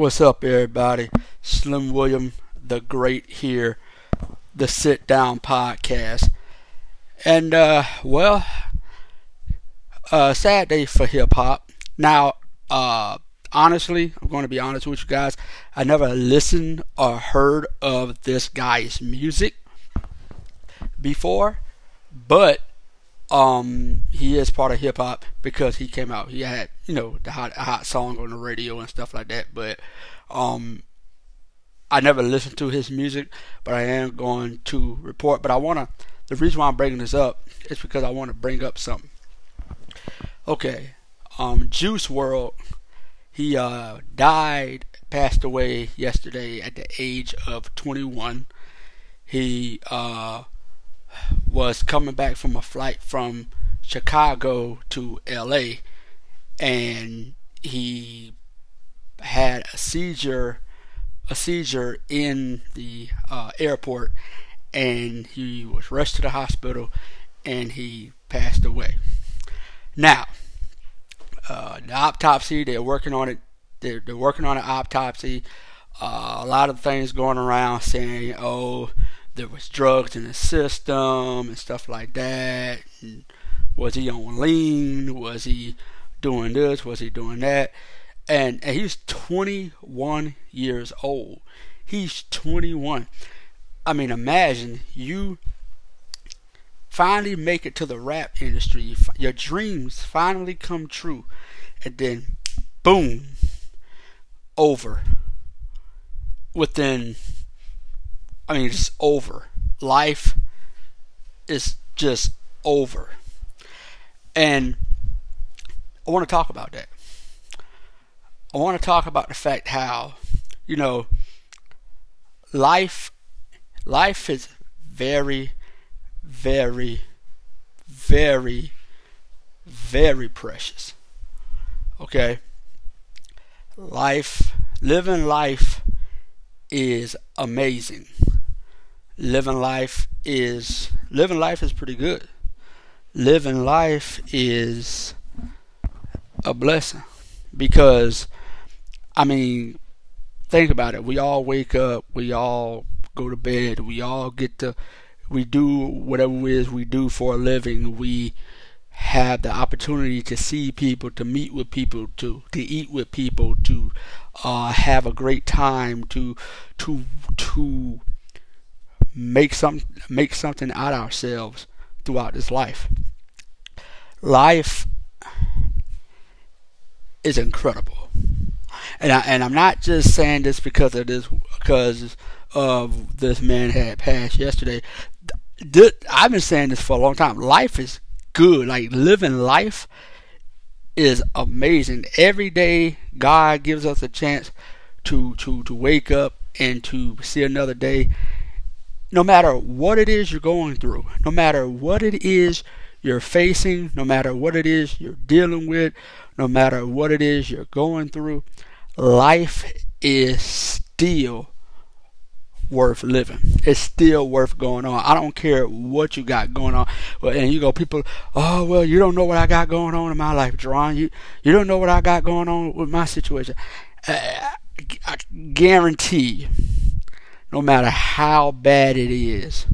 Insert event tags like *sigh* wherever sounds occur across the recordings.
What's up, everybody? Slim William, the Great here, the Sit Down Podcast. And, uh, well, uh, sad day for hip hop. Now, uh, honestly, I'm going to be honest with you guys. I never listened or heard of this guy's music before, but um, he is part of hip hop because he came out. He had you know the hot hot song on the radio and stuff like that. But um, I never listened to his music, but I am going to report. But I wanna. The reason why I'm bringing this up is because I want to bring up something. Okay, um, Juice WRLD. he uh died, passed away yesterday at the age of 21. He uh was coming back from a flight from Chicago to LA and he had a seizure a seizure in the uh, airport and he was rushed to the hospital and he passed away. Now, uh, the autopsy, they're working on it. They're, they're working on an autopsy. Uh, a lot of things going around saying, oh, there was drugs in the system and stuff like that. And was he on lean? Was he doing this? Was he doing that? And, and he's 21 years old. He's 21. I mean, imagine you finally make it to the rap industry. Your dreams finally come true. And then, boom, over. Within I mean, it's over. Life is just over. And I want to talk about that. I want to talk about the fact how, you know, life life is very very very very precious. Okay? Life living life is amazing living life is living life is pretty good. Living life is a blessing because I mean think about it. We all wake up, we all go to bed, we all get to we do whatever it is we do for a living. We have the opportunity to see people, to meet with people, to to eat with people, to uh, have a great time, to to to make some make something out of ourselves throughout this life. Life is incredible. And I and I'm not just saying this because of this because of this man had passed yesterday. I've been saying this for a long time. Life is good. Like living life is amazing. Every day God gives us a chance to to to wake up and to see another day no matter what it is you're going through, no matter what it is you're facing, no matter what it is you're dealing with, no matter what it is you're going through, life is still worth living. It's still worth going on. I don't care what you got going on. And you go, people, oh well, you don't know what I got going on in my life, John. You you don't know what I got going on with my situation. Uh, I guarantee you no matter how bad it is,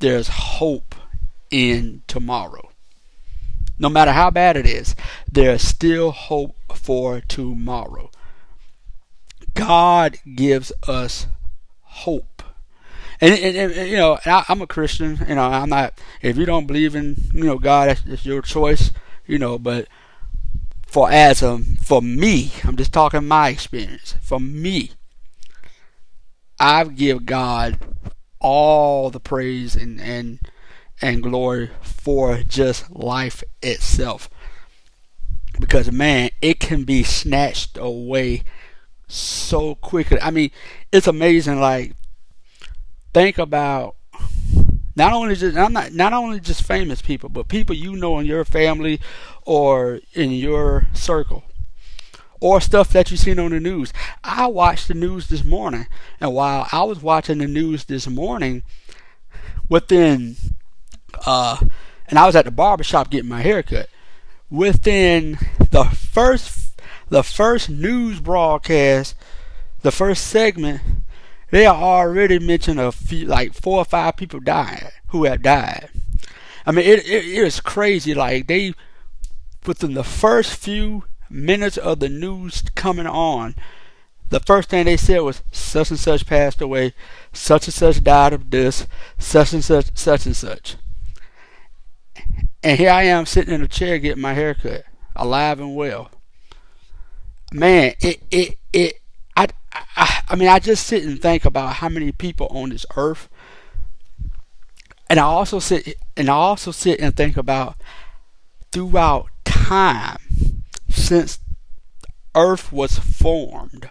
there's hope in tomorrow. No matter how bad it is, there's still hope for tomorrow. God gives us hope. And, and, and you know, I, am a Christian. You know, I'm not. If you don't believe in, you know, God, that's, your choice. You know, but for as a for me, I'm just talking my experience. For me, I give God all the praise and and and glory for just life itself. Because man, it can be snatched away so quickly. I mean, it's amazing like think about not only just I'm not not only just famous people, but people you know in your family or in your circle or stuff that you've seen on the news. I watched the news this morning, and while I was watching the news this morning, within, uh, and I was at the barber shop getting my hair cut, within the first, the first news broadcast, the first segment, they are already mentioning a few, like four or five people died who have died. I mean, it, it, it is crazy. Like they, within the first few minutes of the news coming on, the first thing they said was such and such passed away, such and such died of this, such and such, such and such. And here I am sitting in a chair getting my hair cut, alive and well. Man, it it it I, I I mean I just sit and think about how many people on this earth and I also sit and I also sit and think about throughout time since earth was formed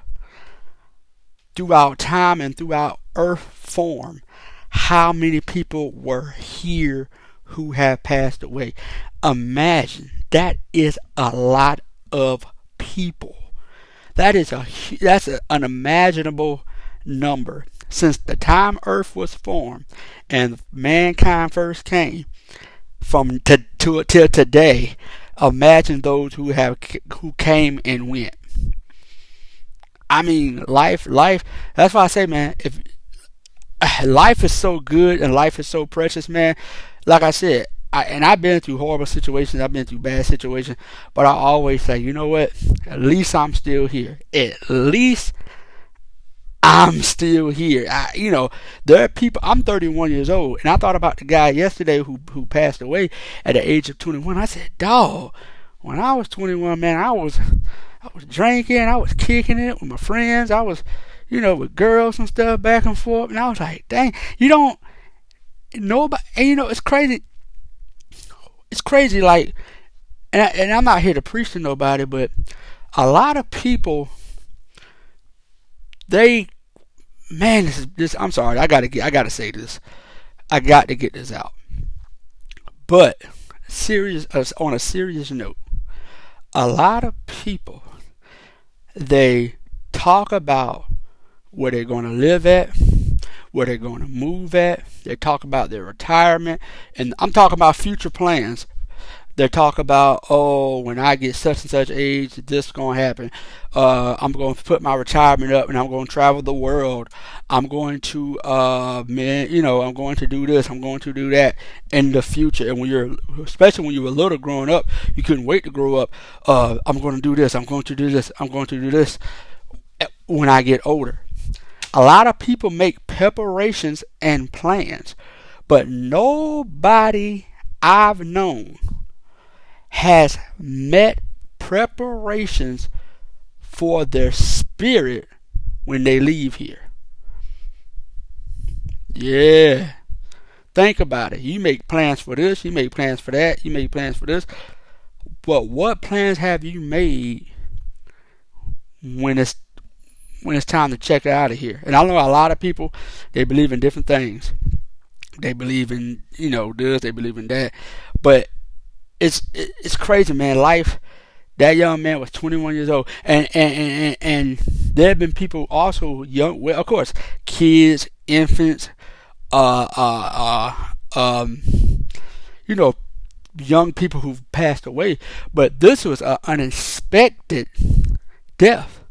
throughout time and throughout earth form how many people were here who have passed away? Imagine that is a lot of people. That is a that's an unimaginable number. Since the time earth was formed and mankind first came from to, to till today imagine those who have who came and went i mean life life that's why i say man if *sighs* life is so good and life is so precious man like i said I, and I've been through horrible situations, I've been through bad situations, but I always say, you know what? At least I'm still here. At least I'm still here. I, you know, there are people. I'm 31 years old, and I thought about the guy yesterday who who passed away at the age of 21. I said, "Dog, when I was 21, man, I was I was drinking, I was kicking it with my friends, I was, you know, with girls and stuff back and forth, and I was like, dang, you don't nobody. And you know, it's crazy. It's crazy, like, and I, and I'm not here to preach to nobody, but a lot of people they man this is this I'm sorry I gotta get I gotta say this. I got to get this out. But serious uh, on a serious note a lot of people they talk about where they're going to live at where they're going to move at. They talk about their retirement and I'm talking about future plans they talk about, oh, when I get such and such age, this is going to happen. Uh, I'm going to put my retirement up and I'm going to travel the world. I'm going to, uh, man, you know, I'm going to do this. I'm going to do that in the future. And when you're, especially when you were little growing up, you couldn't wait to grow up. Uh, I'm going to do this. I'm going to do this. I'm going to do this when I get older. A lot of people make preparations and plans, but nobody I've known has met preparations for their spirit when they leave here. Yeah. Think about it. You make plans for this, you make plans for that, you make plans for this. But what plans have you made when it's when it's time to check out of here? And I know a lot of people they believe in different things. They believe in, you know, this, they believe in that. But it's it's crazy, man. Life. That young man was 21 years old, and and and, and there have been people also young. Well, of course, kids, infants, uh, uh, uh, um, you know, young people who've passed away. But this was an unexpected death.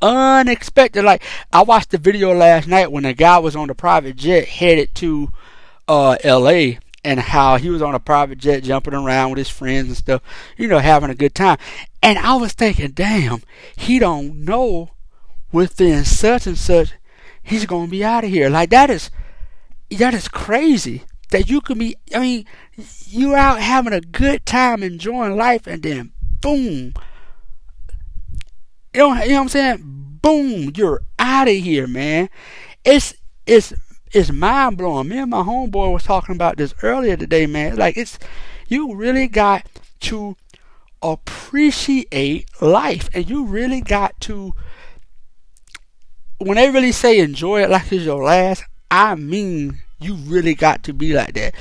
Unexpected. Like I watched the video last night when a guy was on the private jet headed to uh, L.A and how he was on a private jet jumping around with his friends and stuff, you know, having a good time. And I was thinking, damn, he don't know within such and such he's gonna be out of here. Like that is that is crazy. That you could be I mean, you're out having a good time enjoying life and then boom. You know, you know what I'm saying? Boom, you're out of here, man. It's it's it's mind blowing. Me and my homeboy was talking about this earlier today, man. Like it's you really got to appreciate life and you really got to when they really say enjoy it like it's your last, I mean you really got to be like that.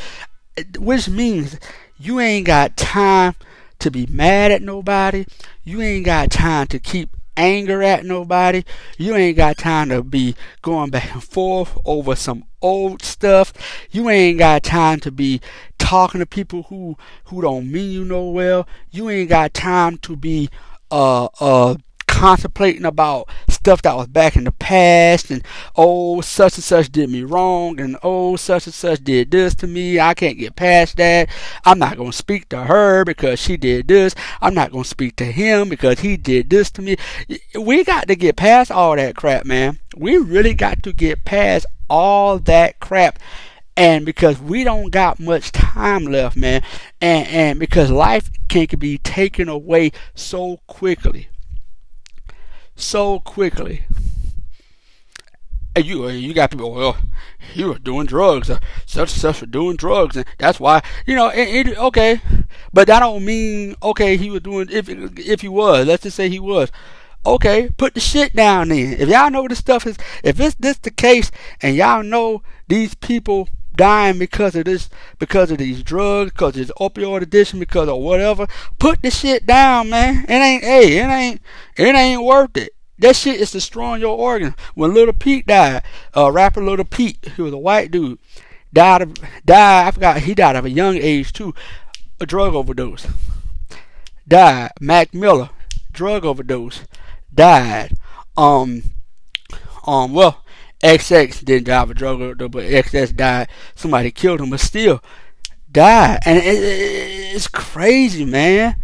Which means you ain't got time to be mad at nobody. You ain't got time to keep anger at nobody. You ain't got time to be going back and forth over some old stuff. You ain't got time to be talking to people who who don't mean you no well. You ain't got time to be uh uh contemplating about stuff that was back in the past and oh such and such did me wrong and oh such and such did this to me. I can't get past that. I'm not going to speak to her because she did this. I'm not going to speak to him because he did this to me. We got to get past all that crap man. We really got to get past all that crap. And because we don't got much time left, man, and and because life can be taken away so quickly, so quickly. And you you got people, well, you were doing drugs, uh, such and such for doing drugs, and that's why you know. It, it, okay, but that don't mean okay he was doing if if he was. Let's just say he was. Okay, put the shit down then. If y'all know this stuff is, if it's this the case, and y'all know these people dying because of this, because of these drugs, because of this opioid addiction, because of whatever. Put the shit down, man. It ain't, hey, it ain't, it ain't worth it. That shit is destroying your organs. When Lil Peep died, uh, rapper Lil Peep, he was a white dude, died of, died, I forgot, he died of a young age too, a drug overdose. Died. Mac Miller, drug overdose. Died. Um, um, well, XX didn't of a drug overdose, but XX died. Somebody killed him, but still died. And it, it, it's crazy, man.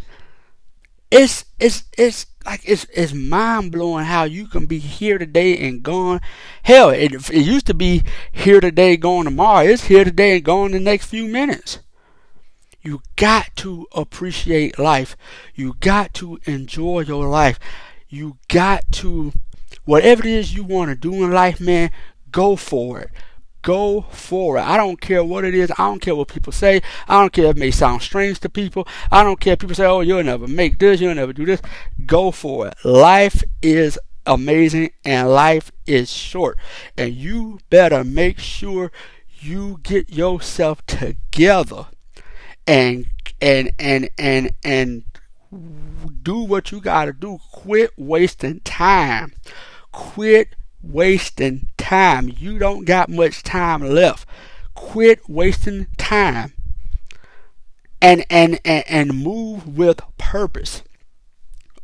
It's it's it's like it's it's mind blowing how you can be here today and gone. Hell, it, it used to be here today, gone tomorrow. It's here today and gone the next few minutes. You got to appreciate life. You got to enjoy your life. You got to whatever it is you want to do in life, man, go for it. Go for it. I don't care what it is. I don't care what people say. I don't care if it may sound strange to people. I don't care if people say, oh, you'll never make this, you'll never do this. Go for it. Life is amazing and life is short. And you better make sure you get yourself together and and and and and do what you gotta do. Quit wasting time. Quit wasting time. You don't got much time left. Quit wasting time. And and and, and move with purpose.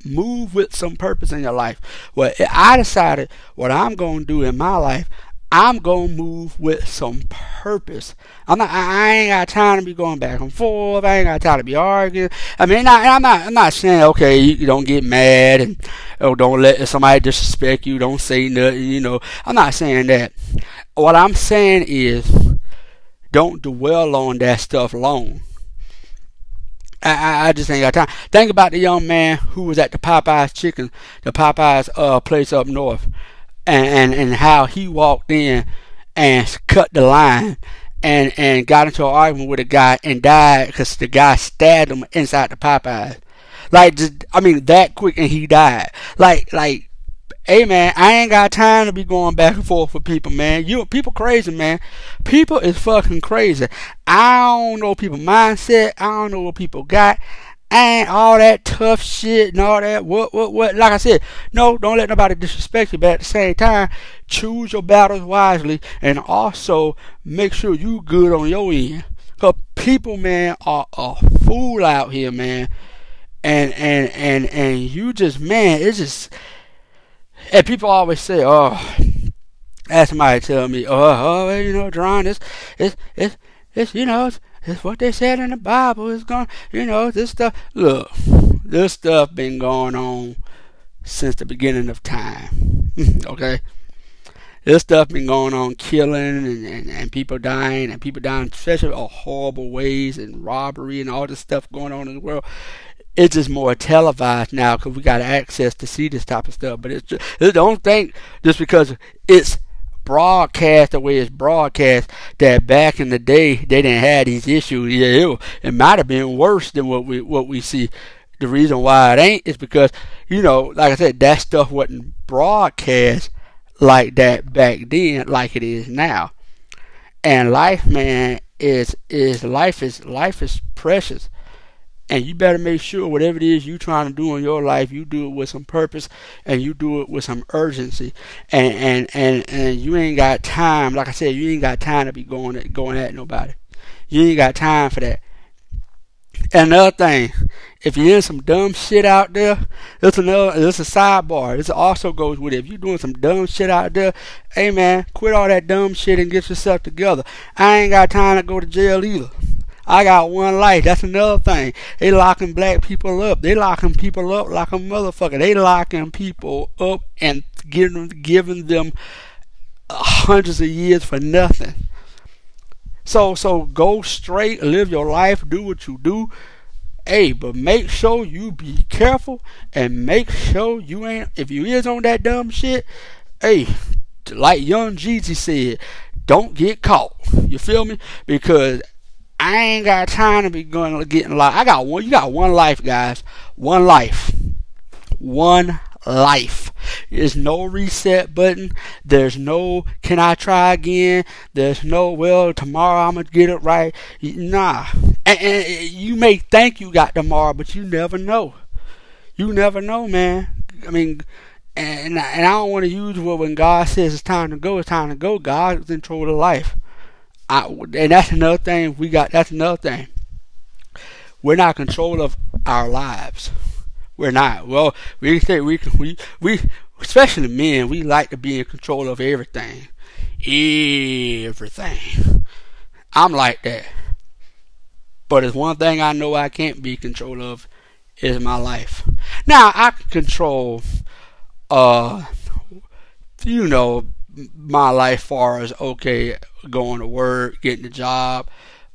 Move with some purpose in your life. Well, I decided what I'm going to do in my life. I'm gonna move with some purpose. I'm not. I ain't got time to be going back and forth. I ain't got time to be arguing. I mean, not, I'm not. I'm not saying okay, you, don't get mad and oh, don't let somebody disrespect you. Don't say nothing. You know, I'm not saying that. What I'm saying is, don't dwell on that stuff long. I, I, just ain't got time. Think about the young man who was at the Popeyes chicken, the Popeyes uh, place up north and, and, and how he walked in and cut the line and, and got into an argument with a guy and died because the guy stabbed him inside the Popeyes. Like, just, I mean, that quick and he died. Like, like, hey man, I ain't got time to be going back and forth with people, man. You people crazy, man. People is fucking crazy. I don't know people mindset. I don't know what people got ain't all that tough shit and all that. What, what, what? Like I said, no, don't let nobody disrespect you, but at the same time, choose your battles wisely and also make sure you good on your end. Cause people, man, are a fool out here, man. And, and, and, and you just, man, it's just, and people always say, oh, that's somebody tell me, oh, oh, you know, Dron, it's, it's, it's, it's, you know, it's, it's what they said in the Bible. It's going, you know, this stuff. Look, this stuff been going on since the beginning of time. *laughs* okay, this stuff been going on, killing and, and, and people dying and people dying, especially of horrible ways and robbery and all this stuff going on in the world. It's just more televised now because we got access to see this type of stuff. But it's just, don't think just because it's broadcast the way it's broadcast that back in the day they didn't have these issues. Yeah, it, it might have been worse than what we what we see. The reason why it ain't is because you know, like I said, that stuff wasn't broadcast like that back then, like it is now. And life, man, is is life is life is precious. And you better make sure whatever it is you're trying to do in your life, you do it with some purpose and you do it with some urgency. And and and, and you ain't got time, like I said, you ain't got time to be going at, going at nobody. You ain't got time for that. Another thing, if you're in some dumb shit out there, there's another, there's a sidebar. This also goes with it. If you're doing some dumb shit out there, hey man, quit all that dumb shit and get yourself together. I ain't got time to go to jail either. I got one life. That's another thing. They locking black people up. They locking people up like a motherfucker. They locking people up and giving giving them hundreds of years for nothing. So so go straight, live your life, do what you do. Hey, but make sure you be careful and make sure you ain't if you is on that dumb shit, hey, like young Jeezy said, don't get caught. You feel me? Because I ain't got time to be going getting life. I got one you got one life, guys. One life. One life. There's no reset button. There's no can I try again. There's no well tomorrow I'm gonna get it right. Nah. And, and you may think you got tomorrow, but you never know. You never know, man. I mean, and and I don't want to use what when God says it's time to go, it's time to go. God's in control of life. I, and that's another thing we got. That's another thing. We're not control of our lives. We're not. Well, we say we can. we we especially men. We like to be in control of everything. Everything. I'm like that. But there's one thing I know I can't be control of is my life. Now I can control, uh, you know, my life far as okay, going to work, getting a job,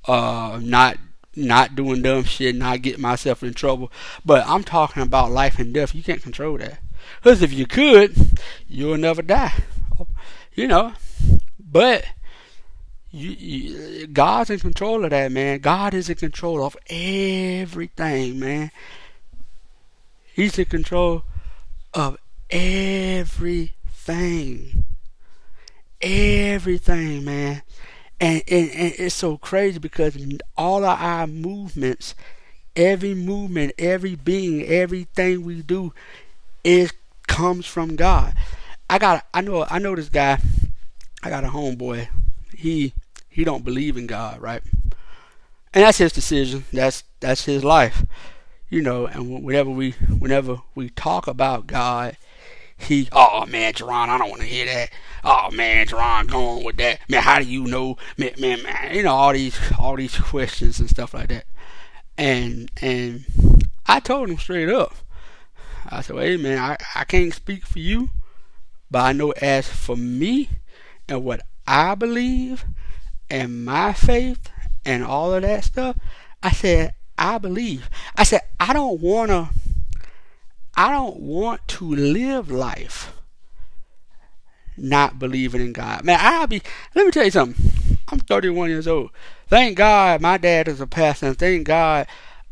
uh, not not doing dumb shit, not getting myself in trouble. But I'm talking about life and death. You can't control that. Because if you could, you'll never die. You know. But you, you, God's in control of that, man. God is in control of everything, man. He's in control of everything. Everything, man. And, and, and it's so crazy because all of our movements, every movement, every being, everything we do, it comes from God. I got I know I know this guy. I got a homeboy. He he don't believe in God, right? And that's his decision. That's that's his life. You know, and whenever we whenever we talk about God, he, oh man, Jerron, I don't want to hear that. Oh man, Jerron, going with that. Man, how do you know? Man, man, man, you know all these all these questions and stuff like that. And and I told him straight up. I said, hey man, I, I can't speak for you, but I know as for me and what I believe and my faith and all of that stuff, I said, I believe. I said, I don't want to I don't want to live life not believing in God. Man, I'll be, let me tell you something. I'm 31 years old. Thank God my dad is a pastor, and thank God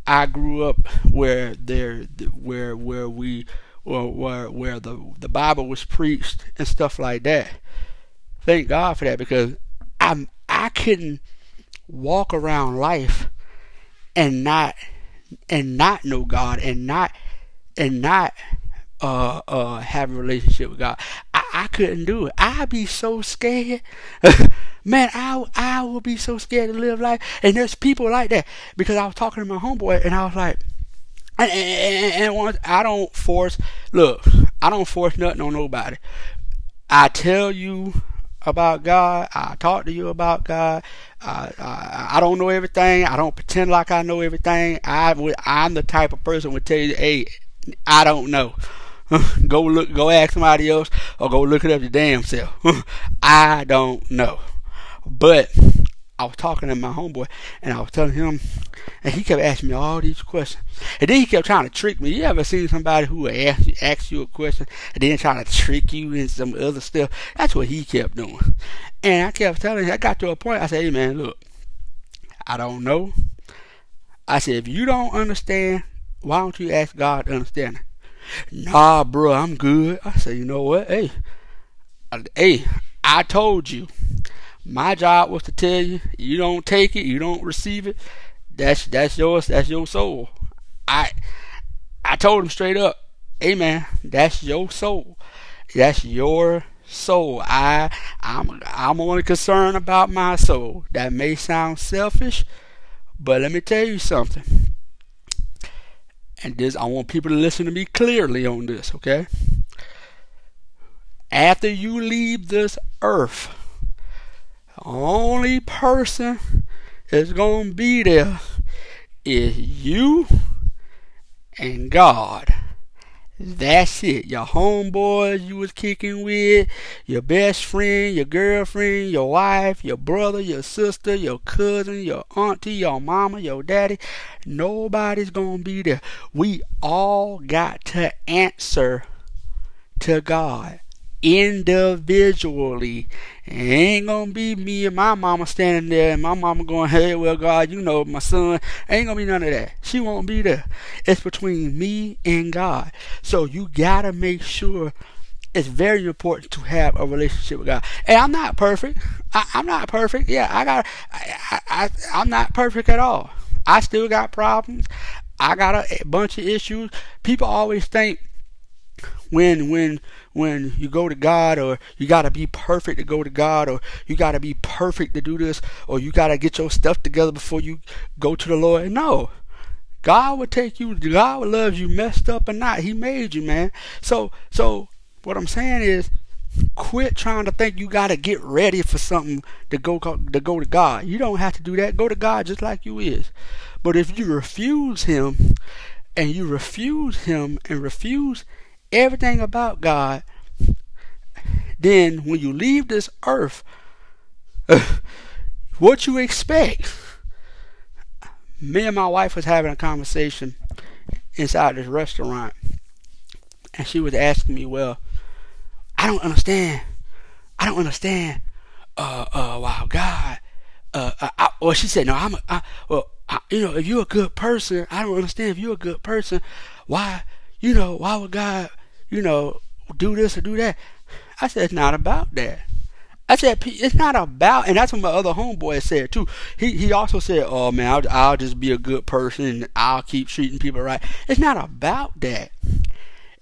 I grew up where there, where, where we, where, where the, the Bible was preached and stuff like that. Thank God for that because I'm, I couldn't walk around life and not, and not know God and not and not uh uh have a relationship with God. I, I couldn't do it. I'd be so scared. *laughs* Man, I I would be so scared to live life. And there's people like that because I was talking to my homeboy and I was like, and, and, and once I don't force. Look, I don't force nothing on nobody. I tell you about God. I talk to you about God. I, I, I don't know everything. I don't pretend like I know everything. I would, I'm the type of person would tell you, hey, I don't know. *laughs* go look, go ask somebody else, or go look it up your damn self. *laughs* I don't know. But I was talking to my homeboy, and I was telling him, and he kept asking me all these questions. And then he kept trying to trick me. You ever seen somebody who asks you, asks you a question and then trying to trick you in some other stuff? That's what he kept doing. And I kept telling him, I got to a point, I said, hey man, look, I don't know. I said, if you don't understand, why don't you ask God to understand Nah, bro, I'm good. I said, you know what? Hey, hey, I told you. My job was to tell you. You don't take it. You don't receive it. That's that's yours. That's your soul. I I told him straight up. Hey man, that's your soul. That's your soul. I I'm I'm only concerned about my soul. That may sound selfish, but let me tell you something. And this I want people to listen to me clearly on this, okay? After you leave this earth, the only person that's gonna be there is you and God. That's it. Your homeboys you was kicking with, your best friend, your girlfriend, your wife, your brother, your sister, your cousin, your auntie, your mama, your daddy. Nobody's gonna be there. We all got to answer to God individually. It ain't gonna be me and my mama standing there and my mama going, Hey, well, God, you know, my son. Ain't gonna be none of that. She won't be there. It's between me and God. So you gotta make sure it's very important to have a relationship with God. And I'm not perfect. I, am not perfect. Yeah, I got. I, I, I'm not perfect at all. I still got problems. I got a, a bunch of issues. People always think when when when you go to God or you got to be perfect to go to God or you got to be perfect to do this or you got to get your stuff together before you go to the Lord. No. God will take you God would love you messed up or not. He made you, man. So so what I'm saying is quit trying to think you got to get ready for something to go to go to God. You don't have to do that. Go to God just like you is. But if you refuse him and you refuse him and refuse everything about God, then when you leave this earth, *sighs* what you expect? Me and my wife was having a conversation inside this restaurant, and she was asking me, "Well, I don't understand. I don't understand. Uh, uh, wow, God. Uh, uh I, well, she said, no, I'm. A, I, well, I, you know, if you're a good person, I don't understand. If you're a good person, why, you know, why would God, you know, do this or do that? I said, it's not about that. I said, it's not about, and that's what my other homeboy said too. He he also said, oh man, I'll, I'll just be a good person and I'll keep treating people right. It's not about that.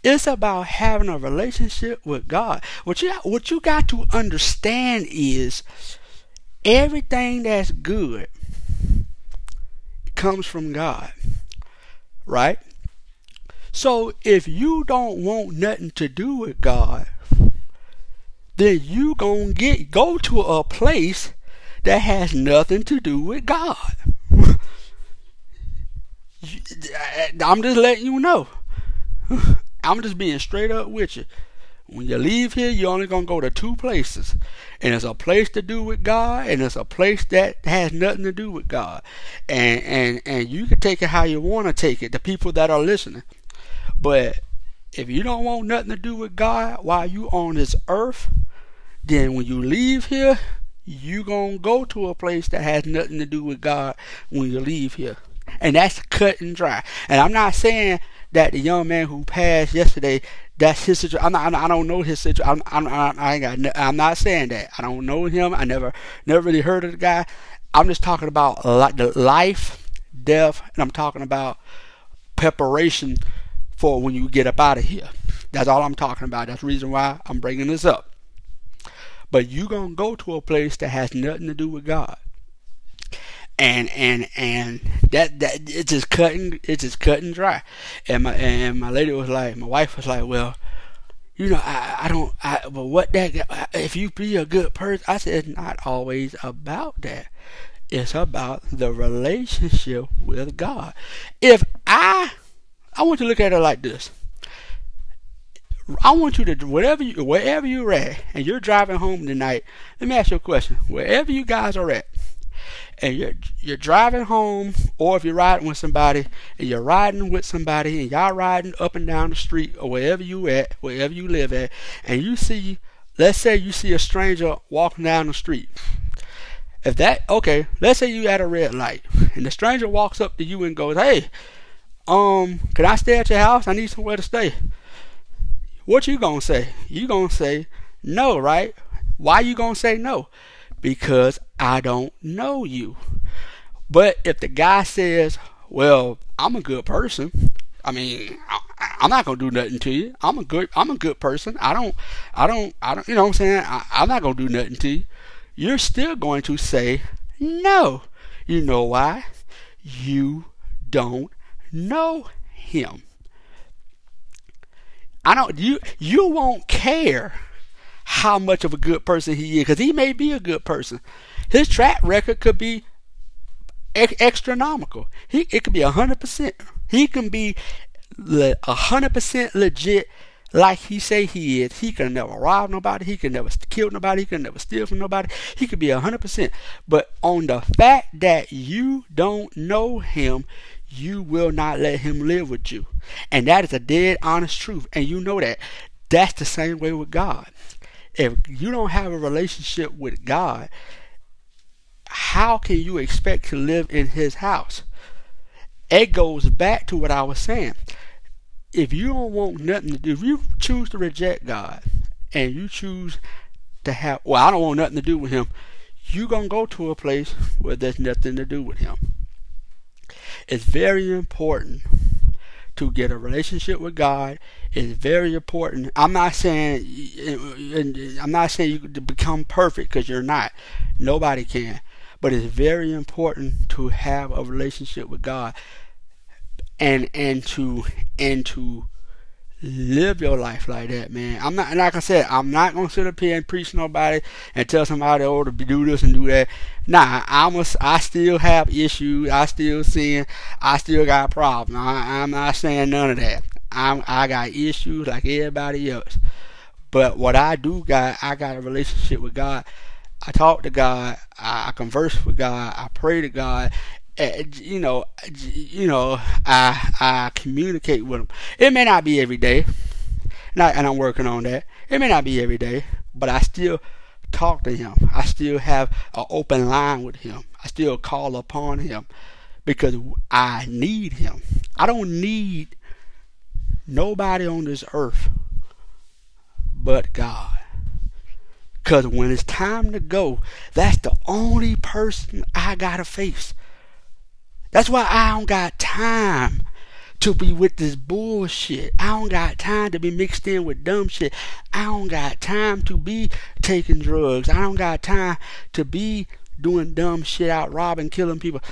It's about having a relationship with God. What you what you got to understand is everything that's good comes from God. Right? So if you don't want nothing to do with God, then you gonna get go to a place that has nothing to do with God. *laughs* I'm just letting you know. *laughs* I'm just being straight up with you. When you leave here, you're only gonna go to two places, and it's a place to do with God, and it's a place that has nothing to do with God. And and and you can take it how you want to take it. The people that are listening, but if you don't want nothing to do with God while you on this earth, then when you leave here, you gonna go to a place that has nothing to do with God when you leave here. And that's cut and dry. And I'm not saying that the young man who passed yesterday, that's his situation. I'm not, I don't know his situation. I'm, I'm, I I'm not saying that. I don't know him. I never, never really heard of the guy. I'm just talking about like the life, death, and I'm talking about preparation for when you get up out of here. That's all I'm talking about. That's the reason why I'm bringing this up. But you gonna go to a place that has nothing to do with God. And and and that that it's just cutting it's just cutting dry. And my and my lady was like my wife was like, Well, you know, I, I don't I but what that if you be a good person I said it's not always about that. It's about the relationship with God. If I I want you to look at it like this. I want you to whatever you wherever you're at and you're driving home tonight. Let me ask you a question. Wherever you guys are at, and you're you're driving home, or if you're riding with somebody and you're riding with somebody and y'all riding up and down the street or wherever you at, wherever you live at, and you see, let's say you see a stranger walking down the street. If that okay, let's say you at a red light and the stranger walks up to you and goes, "Hey, um, can I stay at your house? I need somewhere to stay." What you gonna say? You gonna say no, right? Why you gonna say no? Because I don't know you. But if the guy says, "Well, I'm a good person," I mean, I, am not gonna do nothing to you. I'm a good, I'm a good person. I don't, I don't, I don't. You know what I'm saying? I, I'm not gonna do nothing to you. You're still going to say no. You know why? You don't know him. I don't you you won't care how much of a good person he is because he may be a good person. His track record could be astronomical. He it could be hundred percent. He can be hundred percent legit like he say he is. He can never rob nobody. He can never kill nobody. He can never steal from nobody. He could be hundred percent. But on the fact that you don't know him, you will not let him live with you. And that is a dead honest truth. And you know that. That's the same way with God. If you don't have a relationship with God, how can you expect to live in his house? It goes back to what I was saying. If you don't want nothing if you choose to reject God and you choose to have, well, I don't want nothing to do with him, you're going to go to a place where there's nothing to do with him. It's very important to get a relationship with God is very important. I'm not saying I'm not saying you become perfect because you're not. Nobody can. But it's very important to have a relationship with God and and to and to live your life like that, man. I'm not like I said, I'm not gonna sit up here and preach nobody and tell somebody oh to do this and do that. Nah, I'm a, I still have issues. I still sin. I still got problems. I, I'm not saying none of that. I'm I got issues like everybody else. But what I do got, I got a relationship with God. I talk to God. I, I converse with God. I pray to God, Eh, you know, you know, I I communicate with him. It may not be every day, not, and I'm working on that. It may not be every day, but I still talk to him. I still have an open line with him. I still call upon him because I need him. I don't need nobody on this earth but God. Because when it's time to go, that's the only person I got to face. That's why I don't got time to be with this bullshit. I don't got time to be mixed in with dumb shit. I don't got time to be taking drugs. I don't got time to be doing dumb shit out robbing, killing people.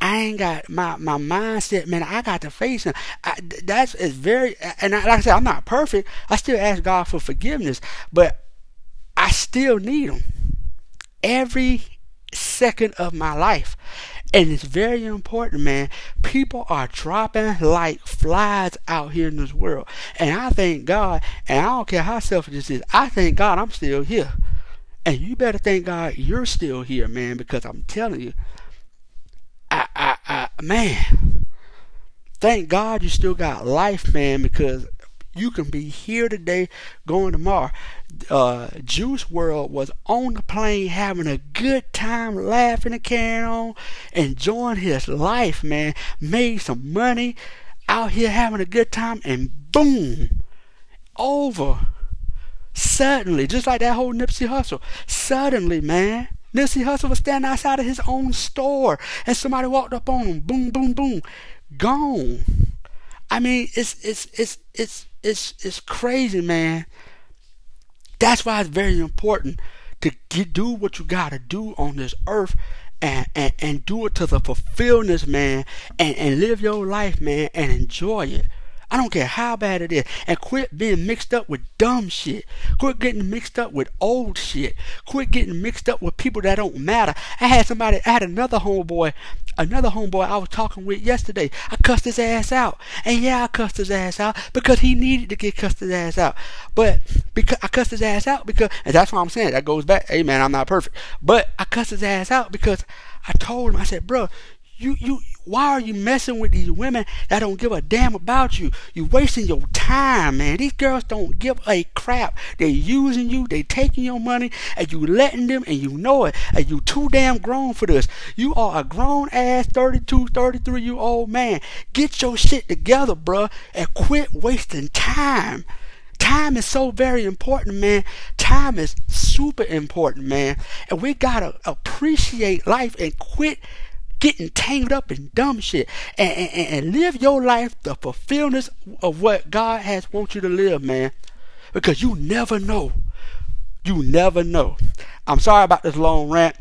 I ain't got my my mindset, man. I got to face him. That's is very, and I, like I said, I'm not perfect. I still ask God for forgiveness, but I still need Him every second of my life. And it's very important, man. People are dropping like flies out here in this world. And I thank God, and I don't care how selfish this is, I thank God I'm still here. And you better thank God you're still here, man, because I'm telling you, I, I, I, man, thank God you still got life, man, because you can be here today, going tomorrow uh, Juice WRLD was on the plane having a good time, laughing and carrying on, enjoying his life, man. Made some money out here having a good time, and boom, over. Suddenly, just like that whole Nipsey Hussle, suddenly, man, Nipsey Hussle was standing outside of his own store, and somebody walked up on him, boom, boom, boom, gone. I mean, it's it's it's it's it's it's crazy, man. That's why it's very important to get, do what you got to do on this earth and, and, and do it to the fulfillment, man, and, and live your life, man, and enjoy it. I don't care how bad it is. And quit being mixed up with dumb shit. Quit getting mixed up with old shit. Quit getting mixed up with people that don't matter. I had somebody, I had another homeboy, another homeboy I was talking with yesterday. I cussed his ass out. And yeah, I cussed his ass out because he needed to get cussed his ass out. But because I cussed his ass out because, and that's what I'm saying. That goes back, hey man, I'm not perfect. But I cussed his ass out because I told him, I said, bro, you, you, why are you messing with these women that don't give a damn about you? You're wasting your time, man. These girls don't give a crap. They're using you, they taking your money, and you letting them, and you know it. And you too damn grown for this. You are a grown ass 32, 33 year old man. Get your shit together, bruh, and quit wasting time. Time is so very important, man. Time is super important, man. And we gotta appreciate life and quit getting tangled up in dumb shit and, and, and live your life the fulfillment of what God has want you to live, man. Because you never know. You never know. I'm sorry about this long rant.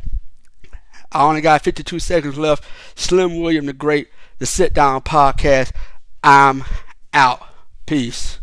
I only got 52 seconds left. Slim William the Great, the Sit Down Podcast. I'm out. Peace.